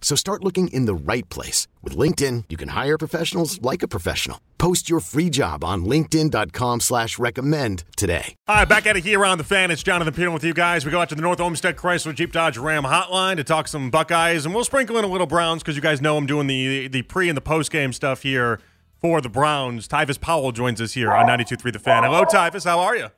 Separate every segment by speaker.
Speaker 1: So start looking in the right place. With LinkedIn, you can hire professionals like a professional. Post your free job on linkedin.com slash recommend today.
Speaker 2: Hi, back at it here on The Fan. It's Jonathan Peterlin with you guys. We go out to the North Olmsted Chrysler Jeep Dodge Ram hotline to talk some Buckeyes, and we'll sprinkle in a little Browns because you guys know I'm doing the, the pre- and the post-game stuff here for the Browns. Tyvis Powell joins us here on 92.3 The Fan. Hello, Tyvis. How are you?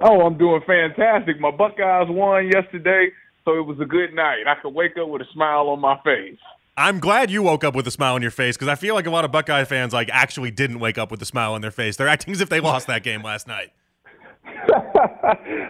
Speaker 3: Oh, I'm doing fantastic. My Buckeyes won yesterday, so it was a good night. I could wake up with a smile on my face.
Speaker 2: I'm glad you woke up with a smile on your face because I feel like a lot of Buckeye fans like actually didn't wake up with a smile on their face. They're acting as if they lost that game last night.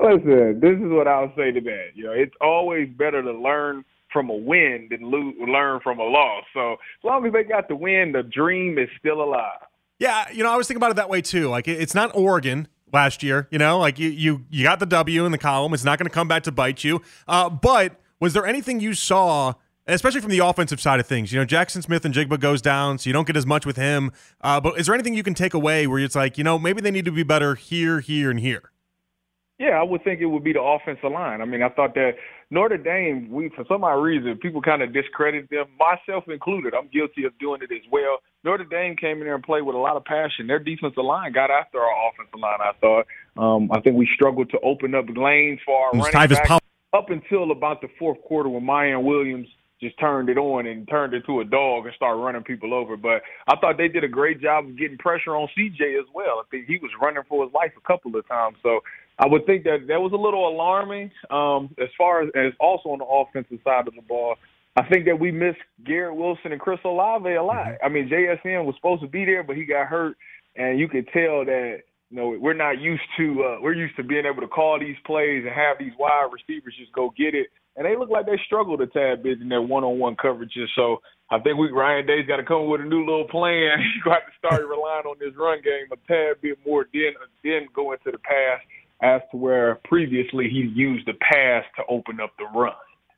Speaker 3: Listen, this is what I'll say to that. You know, it's always better to learn from a win than lo- learn from a loss. So as long as they got the win, the dream is still alive.
Speaker 2: Yeah, you know, I was thinking about it that way too. Like it's not Oregon last year, you know, like you you you got the W in the column. It's not going to come back to bite you. Uh, but was there anything you saw? Especially from the offensive side of things, you know, Jaxon Smith-Njigba goes down, so you don't get as much with him. Uh, but is there anything you can take away where it's like, you know, maybe they need to be better here, here, and here?
Speaker 3: Yeah, I would think it would be the offensive line. I mean, I thought that Notre Dame, we for some odd reason, people kind of discredit them, myself included. I'm guilty of doing it as well. Notre Dame came in there and played with a lot of passion. Their defensive line got after our offensive line. I thought. Um, I think we struggled to open up lanes for our running
Speaker 2: Tyvis
Speaker 3: back
Speaker 2: Powell.
Speaker 3: up until about the fourth quarter when Miyan Williams just turned it on and turned it to a dog and started running people over. But I thought they did a great job of getting pressure on CJ as well. I think he was running for his life a couple of times. So I would think that that was a little alarming. Um, as far as, as also on the offensive side of the ball, I think that we missed Garrett Wilson and Chris Olave a lot. I mean, JSN was supposed to be there, but he got hurt, and you could tell that you know we're not used to uh, we're used to being able to call these plays and have these wide receivers just go get it. And they look like they struggled a tad bit in their one-on-one coverages. So I think we Ryan Day's got to come up with a new little plan. He's got to start relying on this run game a tad bit more, then then go into the pass as to where previously he used the pass to open up the run.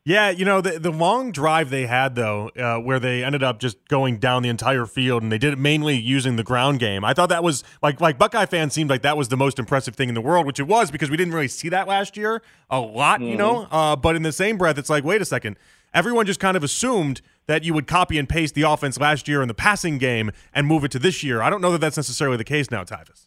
Speaker 2: Yeah, you know the the long drive they had though, uh, where they ended up just going down the entire field, and they did it mainly using the ground game. I thought that was like like Buckeye fans seemed like that was the most impressive thing in the world, which it was because we didn't really see that last year a lot, you know. Uh, but in the same breath, it's like, wait a second, everyone just kind of assumed that you would copy and paste the offense last year in the passing game and move it to this year. I don't know that that's necessarily the case now, Tyvis.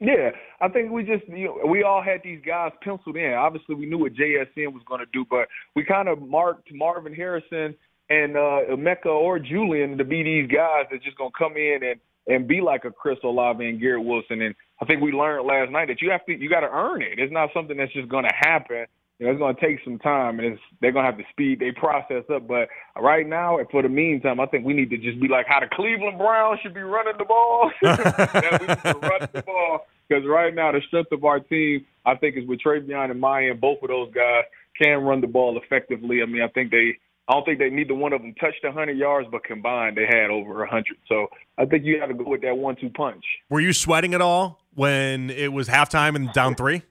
Speaker 3: Yeah, I think we just you know, we all had these guys penciled in. Obviously, we knew what JSN was going to do, but we kind of marked Marvin Harrison and uh, Emeka or Julian to be these guys that just going to come in and and be like a Chris Olave and Garrett Wilson. And I think we learned last night that you have to you got to earn it. It's not something that's just going to happen. You know, it's going to take some time, and it's, they're going to have to speed they process up. But right now, for the meantime, I think we need to just be like how the Cleveland Browns should be running the ball. that we run the ball because right now the strength of our team, I think, is with TreVeyon and Maya. Both of those guys can run the ball effectively. I mean, I think they. I don't think they neither one of them touched 100 yards, but combined they had over 100. So I think you have to go with that one-two punch.
Speaker 2: Were you sweating at all when it was halftime and down three?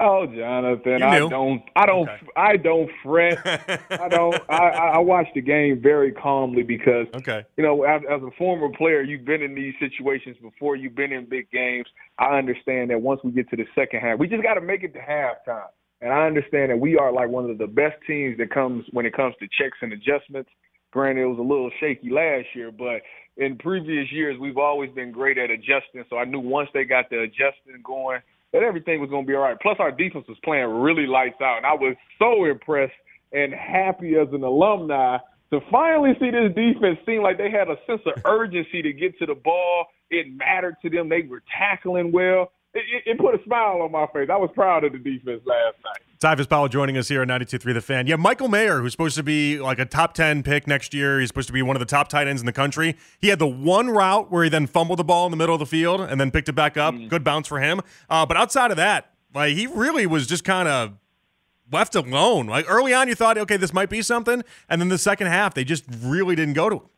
Speaker 3: Oh, Jonathan, I don't, I don't,
Speaker 2: Okay.
Speaker 3: I don't fret. I don't. I, I watch the game very calmly because
Speaker 2: Okay.
Speaker 3: you know, as, as a former player, you've been in these situations before. You've been in big games. I understand that once we get to the second half, we just got to make it to halftime. And I understand that we are like one of the best teams that comes when it comes to checks and adjustments. Granted, it was a little shaky last year, but in previous years, we've always been great at adjusting. So I knew once they got the adjusting going, that everything was going to be all right. Plus, our defense was playing really lights out, and I was so impressed and happy as an alumni to finally see this defense seem like they had a sense of urgency to get to the ball. It mattered to them. They were tackling well. it, it, put a smile on my face. I was proud of the defense last night.
Speaker 2: Tyvis Powell joining us here at 92.3 The Fan. Yeah, Michael Mayer, who's supposed to be like a top 10 pick next year. He's supposed to be one of the top tight ends in the country. He had the one route where he then fumbled the ball in the middle of the field and then picked it back up. Mm. Good bounce for him. Uh, but outside of that, like he really was just kind of left alone. Like early on, you thought, okay, this might be something. And then the second half, they just really didn't go to him.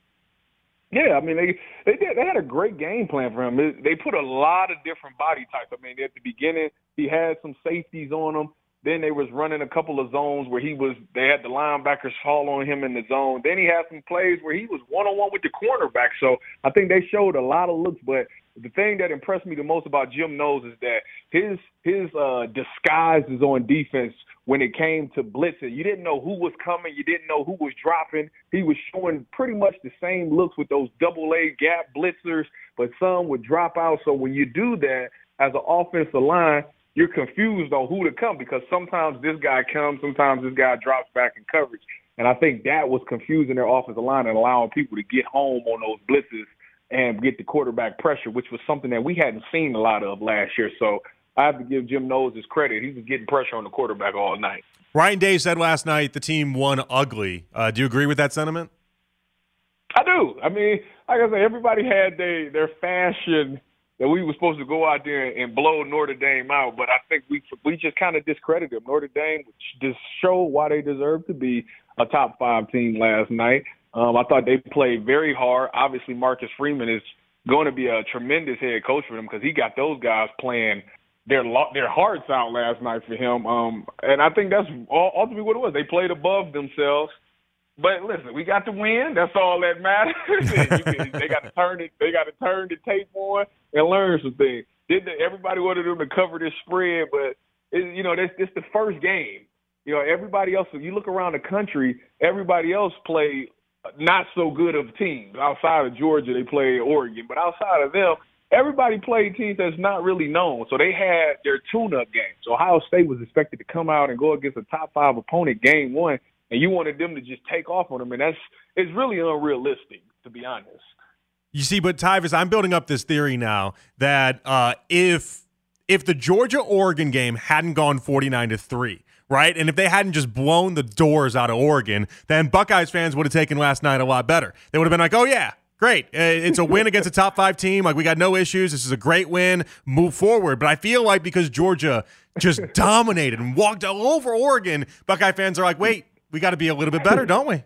Speaker 3: Yeah, I mean they they did, they had a great game plan for him. They put a lot of different body types. I mean, at the beginning he had some safeties on him. Then they was running a couple of zones where he was. They had the linebackers fall on him in the zone. Then he had some plays where he was one on one with the cornerback. So I think they showed a lot of looks. But the thing that impressed me the most about Jim Knowles is that his his uh, disguises on defense when it came to blitzing. You didn't know who was coming. You didn't know who was dropping. He was showing pretty much the same looks with those double A gap blitzers, but some would drop out. So when you do that as an offensive line, you're confused on who to come because sometimes this guy comes, sometimes this guy drops back in coverage. And I think that was confusing their offensive line and allowing people to get home on those blitzes and get the quarterback pressure, which was something that we hadn't seen a lot of last year. So I have to give Jim Knowles his credit. He was getting pressure on the quarterback all night.
Speaker 2: Ryan Day said last night the team won ugly. Uh, do you agree with that sentiment?
Speaker 3: I do. I mean, like I said, everybody had their their fashion that we were supposed to go out there and blow Notre Dame out, but I think we we just kind of discredited them. Notre Dame just showed why they deserve to be a top five team last night. Um, I thought they played very hard. Obviously, Marcus Freeman is going to be a tremendous head coach for them because he got those guys playing their their hearts out last night for him. Um, and I think that's ultimately what it was. They played above themselves. But listen, we got to win. That's all that matters. can, they got to turn it. They got to turn the tape on and learn some things. Did the, everybody wanted them to cover this spread? But it, you know, this this the first game. You know, everybody else. If you look around the country, everybody else played not so good of teams. Outside of Georgia, they played Oregon, but outside of them, everybody played teams that's not really known. So they had their tune-up games. So Ohio State was expected to come out and go against a top five opponent game one, and you wanted them to just take off on them, and that's it's really unrealistic to be honest.
Speaker 2: You see, but Tyvis, I'm building up this theory now that uh, if if the Georgia Oregon game hadn't gone 49 to three, right? And if they hadn't just blown the doors out of Oregon, then Buckeyes fans would have taken last night a lot better. They would have been like, oh, yeah, great. Uh, it's a win against a top five team. Like, we got no issues. This is a great win. Move forward. But I feel like because Georgia just dominated and walked all over Oregon, Buckeye fans are like, wait, we got to be a little bit better, don't we?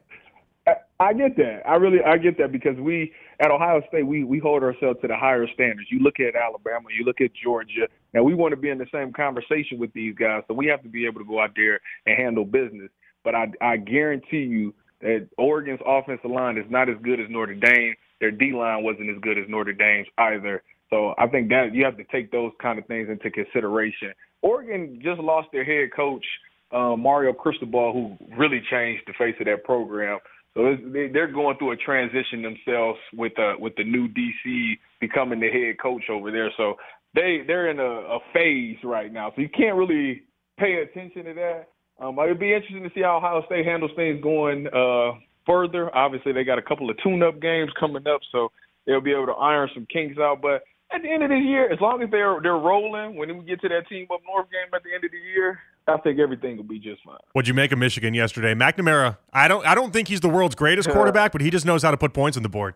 Speaker 3: I get that. I really I get that because we at Ohio State we we hold ourselves to the higher standards. You look at Alabama, you look at Georgia, and we want to be in the same conversation with these guys. So we have to be able to go out there and handle business. But I I guarantee you that Oregon's offensive line is not as good as Notre Dame. Their D line wasn't as good as Notre Dame's either. So I think that you have to take those kind of things into consideration. Oregon just lost their head coach, uh, Mario Cristobal, who really changed the face of that program. So they're going through a transition themselves with uh, with the new DC becoming the head coach over there. So they they're in a, a phase right now. So you can't really pay attention to that. Um, it'd be interesting to see how Ohio State handles things going uh, further. Obviously, they got a couple of tune-up games coming up, so they'll be able to iron some kinks out. But at the end of the year, as long as they're they're rolling, when we get to that team up north game at the end of the year, I think everything will be just fine.
Speaker 2: What'd you make of Michigan yesterday? McNamara, I don't I don't think he's the world's greatest quarterback, but he just knows how to put points on the board.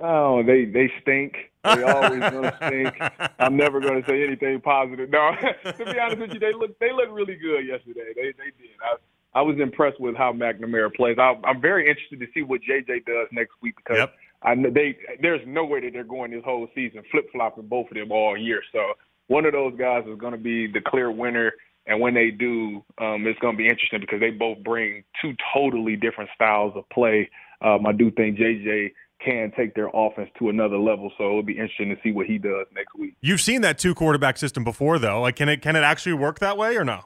Speaker 3: Oh, they they stink. They always gonna stink. I'm never gonna say anything positive. No, to be honest with you, they look they look really good yesterday. They they did. I I was impressed with how McNamara plays. I, I'm very interested to see what JJ does next week because yep. I know they there's no way that they're going this whole season flip flopping both of them all year. So one of those guys is going to be the clear winner and when they do, um, it's going to be interesting because they both bring two totally different styles of play. Um, I do think JJ can take their offense to another level, so it'll be interesting to see what he does next week.
Speaker 2: You've seen that two quarterback system before, though. Like, can it can it actually work that way or no?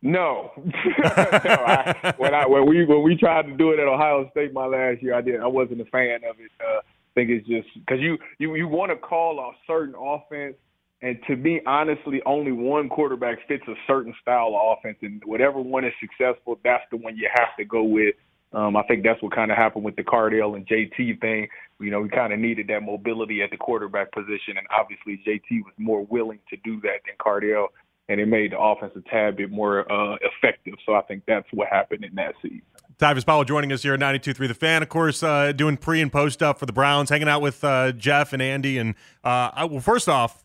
Speaker 3: No, no I, when I when we when we tried to do it at Ohio State my last year, I did. I wasn't a fan of it. Uh, I think it's just because you you you want to call a certain offense and to me, honestly, only one quarterback fits a certain style of offense, and whatever one is successful, that's the one you have to go with. Um, I think that's what kind of happened with the Cardale and JT thing. You know, we kind of needed that mobility at the quarterback position, and obviously JT was more willing to do that than Cardale, and it made the offense a tad bit more uh, effective. So I think that's what happened in that season.
Speaker 2: Tyvis Powell joining us here at 92.3 The Fan. Of course, uh, doing pre and post stuff for the Browns, hanging out with uh, Jeff and Andy. And uh, I, well, first off,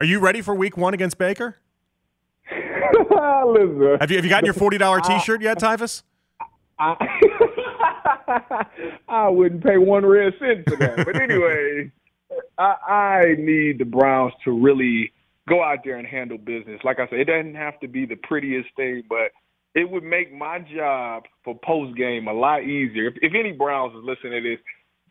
Speaker 2: are you ready for Week One against Baker?
Speaker 3: Listen,
Speaker 2: have you have you gotten your forty dollar T shirt yet?
Speaker 3: I, I wouldn't pay one red cent for that. But anyway, I, I need the Browns to really go out there and handle business. Like I said, it doesn't have to be the prettiest thing, but it would make my job for post game a lot easier. If, if any Browns is listening to this,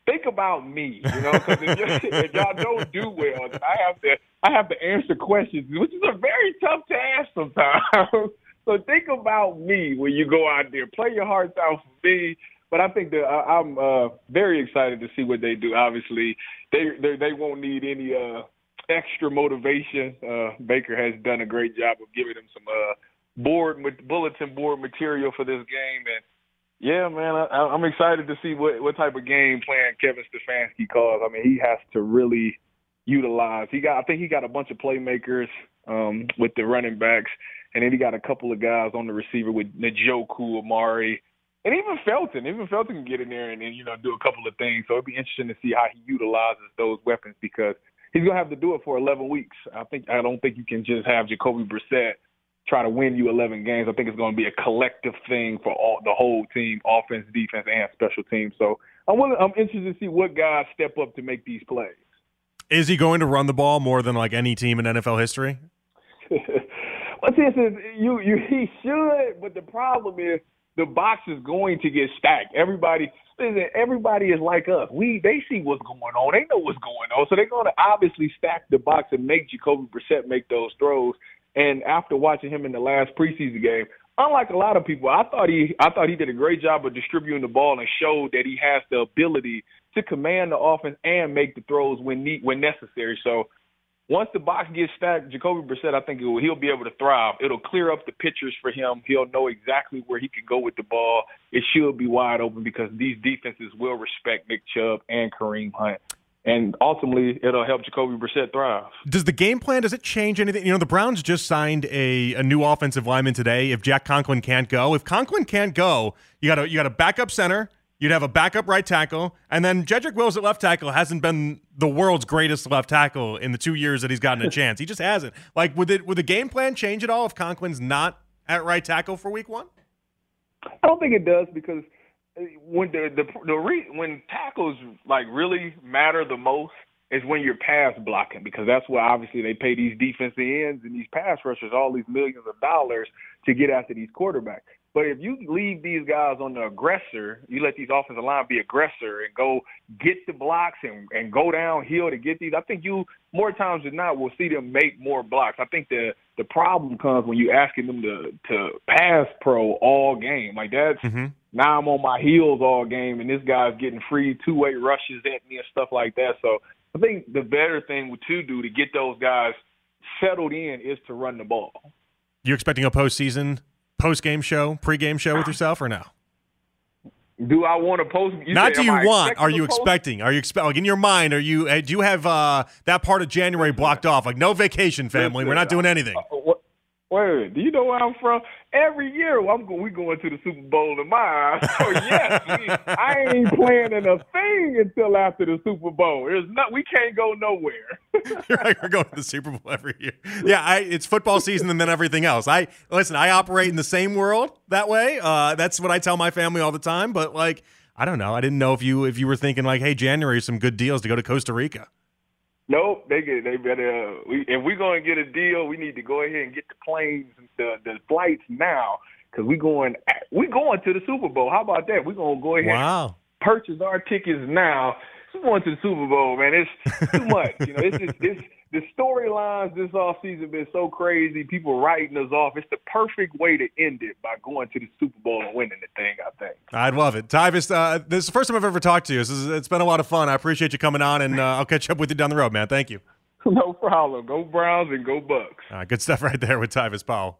Speaker 3: think about me, you know, because if, if, y'all don't do well, I have to I have to answer questions, which is a very tough task sometimes. so think about me when you go out there. Play your hearts out for me. But I think that I'm uh, very excited to see what they do. Obviously, they they, they won't need any uh, extra motivation. Uh, Baker has done a great job of giving them some uh, board bulletin board material for this game, and yeah, man, I, I'm excited to see what what type of game plan Kevin Stefanski calls. I mean, he has to really utilize. He got, I think he got a bunch of playmakers um, with the running backs, and then he got a couple of guys on the receiver with Njoku, Amari, and even Felton. Even Felton can get in there and, and you know do a couple of things. So it'd be interesting to see how he utilizes those weapons because he's gonna have to do it for 11 weeks. I think I don't think you can just have Jacoby Brissett try to win you 11 games. I think it's going to be a collective thing for all the whole team, offense, defense, and special teams. So I'm willing, I'm interested to see what guys step up to make these plays.
Speaker 2: Is he going to run the ball more than like any team in NFL history?
Speaker 3: well, this is you, you he should, but the problem is the box is going to get stacked. Everybody, listen, everybody is like us. We they see what's going on. They know what's going on, so they're going to obviously stack the box and make Jacoby Brissett make those throws. And after watching him in the last preseason game, unlike a lot of people, I thought he I thought he did a great job of distributing the ball and showed that he has the ability to command the offense and make the throws when need when necessary. So once the box gets stacked, Jacoby Brissett, I think will, he'll be able to thrive. It'll clear up the pitchers for him. He'll know exactly where he can go with the ball. It should be wide open because these defenses will respect Nick Chubb and Kareem Hunt and ultimately it'll help Jacoby Brissett thrive.
Speaker 2: Does the game plan does it change anything? You know, the Browns just signed a, a new offensive lineman today. If Jack Conklin can't go, if Conklin can't go, you got a you got a backup center. You'd have a backup right tackle, and then Jedrick Wills at left tackle hasn't been the world's greatest left tackle in the two years that he's gotten a chance. He just hasn't. Like, would it would the game plan change at all if Conklin's not at right tackle for Week One?
Speaker 3: I don't think it does because when the the the re, when tackles like really matter the most is when you're pass blocking because that's where obviously they pay these defensive ends and these pass rushers all these millions of dollars to get after these quarterbacks. But if you leave these guys on the aggressor, you let these offensive line be aggressor and go get the blocks and, and go downhill to get these. I think you more times than not will see them make more blocks. I think the the problem comes when you're asking them to to pass pro all game. Like that's mm-hmm. now I'm on my heels all game and this guy's getting free two way rushes at me and stuff like that. So I think the better thing to do to get those guys settled in is to run the ball.
Speaker 2: You're expecting a postseason post game show, pre game show with yourself, or no?
Speaker 3: Do I want to post?
Speaker 2: Not say, do you want? Are you expecting? Are you expect? Like in your mind, are you? Uh, do you have uh, that part of January blocked off? Like no vacation, family. We're not doing anything. Uh,
Speaker 3: Wait, do you know where I'm from? Every year I'm going, we going to the Super Bowl in my eyes. So yes, we, I ain't planning a thing until after the Super Bowl. There's not, we can't go nowhere.
Speaker 2: You're right, we're going to the Super Bowl every year. Yeah, I, it's football season and then everything else. I listen. I operate in the same world that way. Uh, that's what I tell my family all the time. But like, I don't know. I didn't know if you if you were thinking like, hey, January, some good deals to go to Costa Rica.
Speaker 3: Nope, they get they better. We, if we're gonna get a deal, we need to go ahead and get the planes and the, the flights now because we going we going to the Super Bowl. How about that? We're gonna go ahead.
Speaker 2: Wow.
Speaker 3: purchase our tickets now. Going to the Super Bowl, man. It's too much. you know, it's just it's the storylines this off season been so crazy. People writing us off. It's the perfect way to end it by going to the Super Bowl and winning the thing. I think.
Speaker 2: I'd love it, Tyvis. Uh, this is the first time I've ever talked to you. Is, it's been a lot of fun. I appreciate you coming on, and uh, I'll catch up with you down the road, man. Thank you.
Speaker 3: No problem. Go Browns and go Bucks.
Speaker 2: All right, good stuff right there with Tyvis Powell.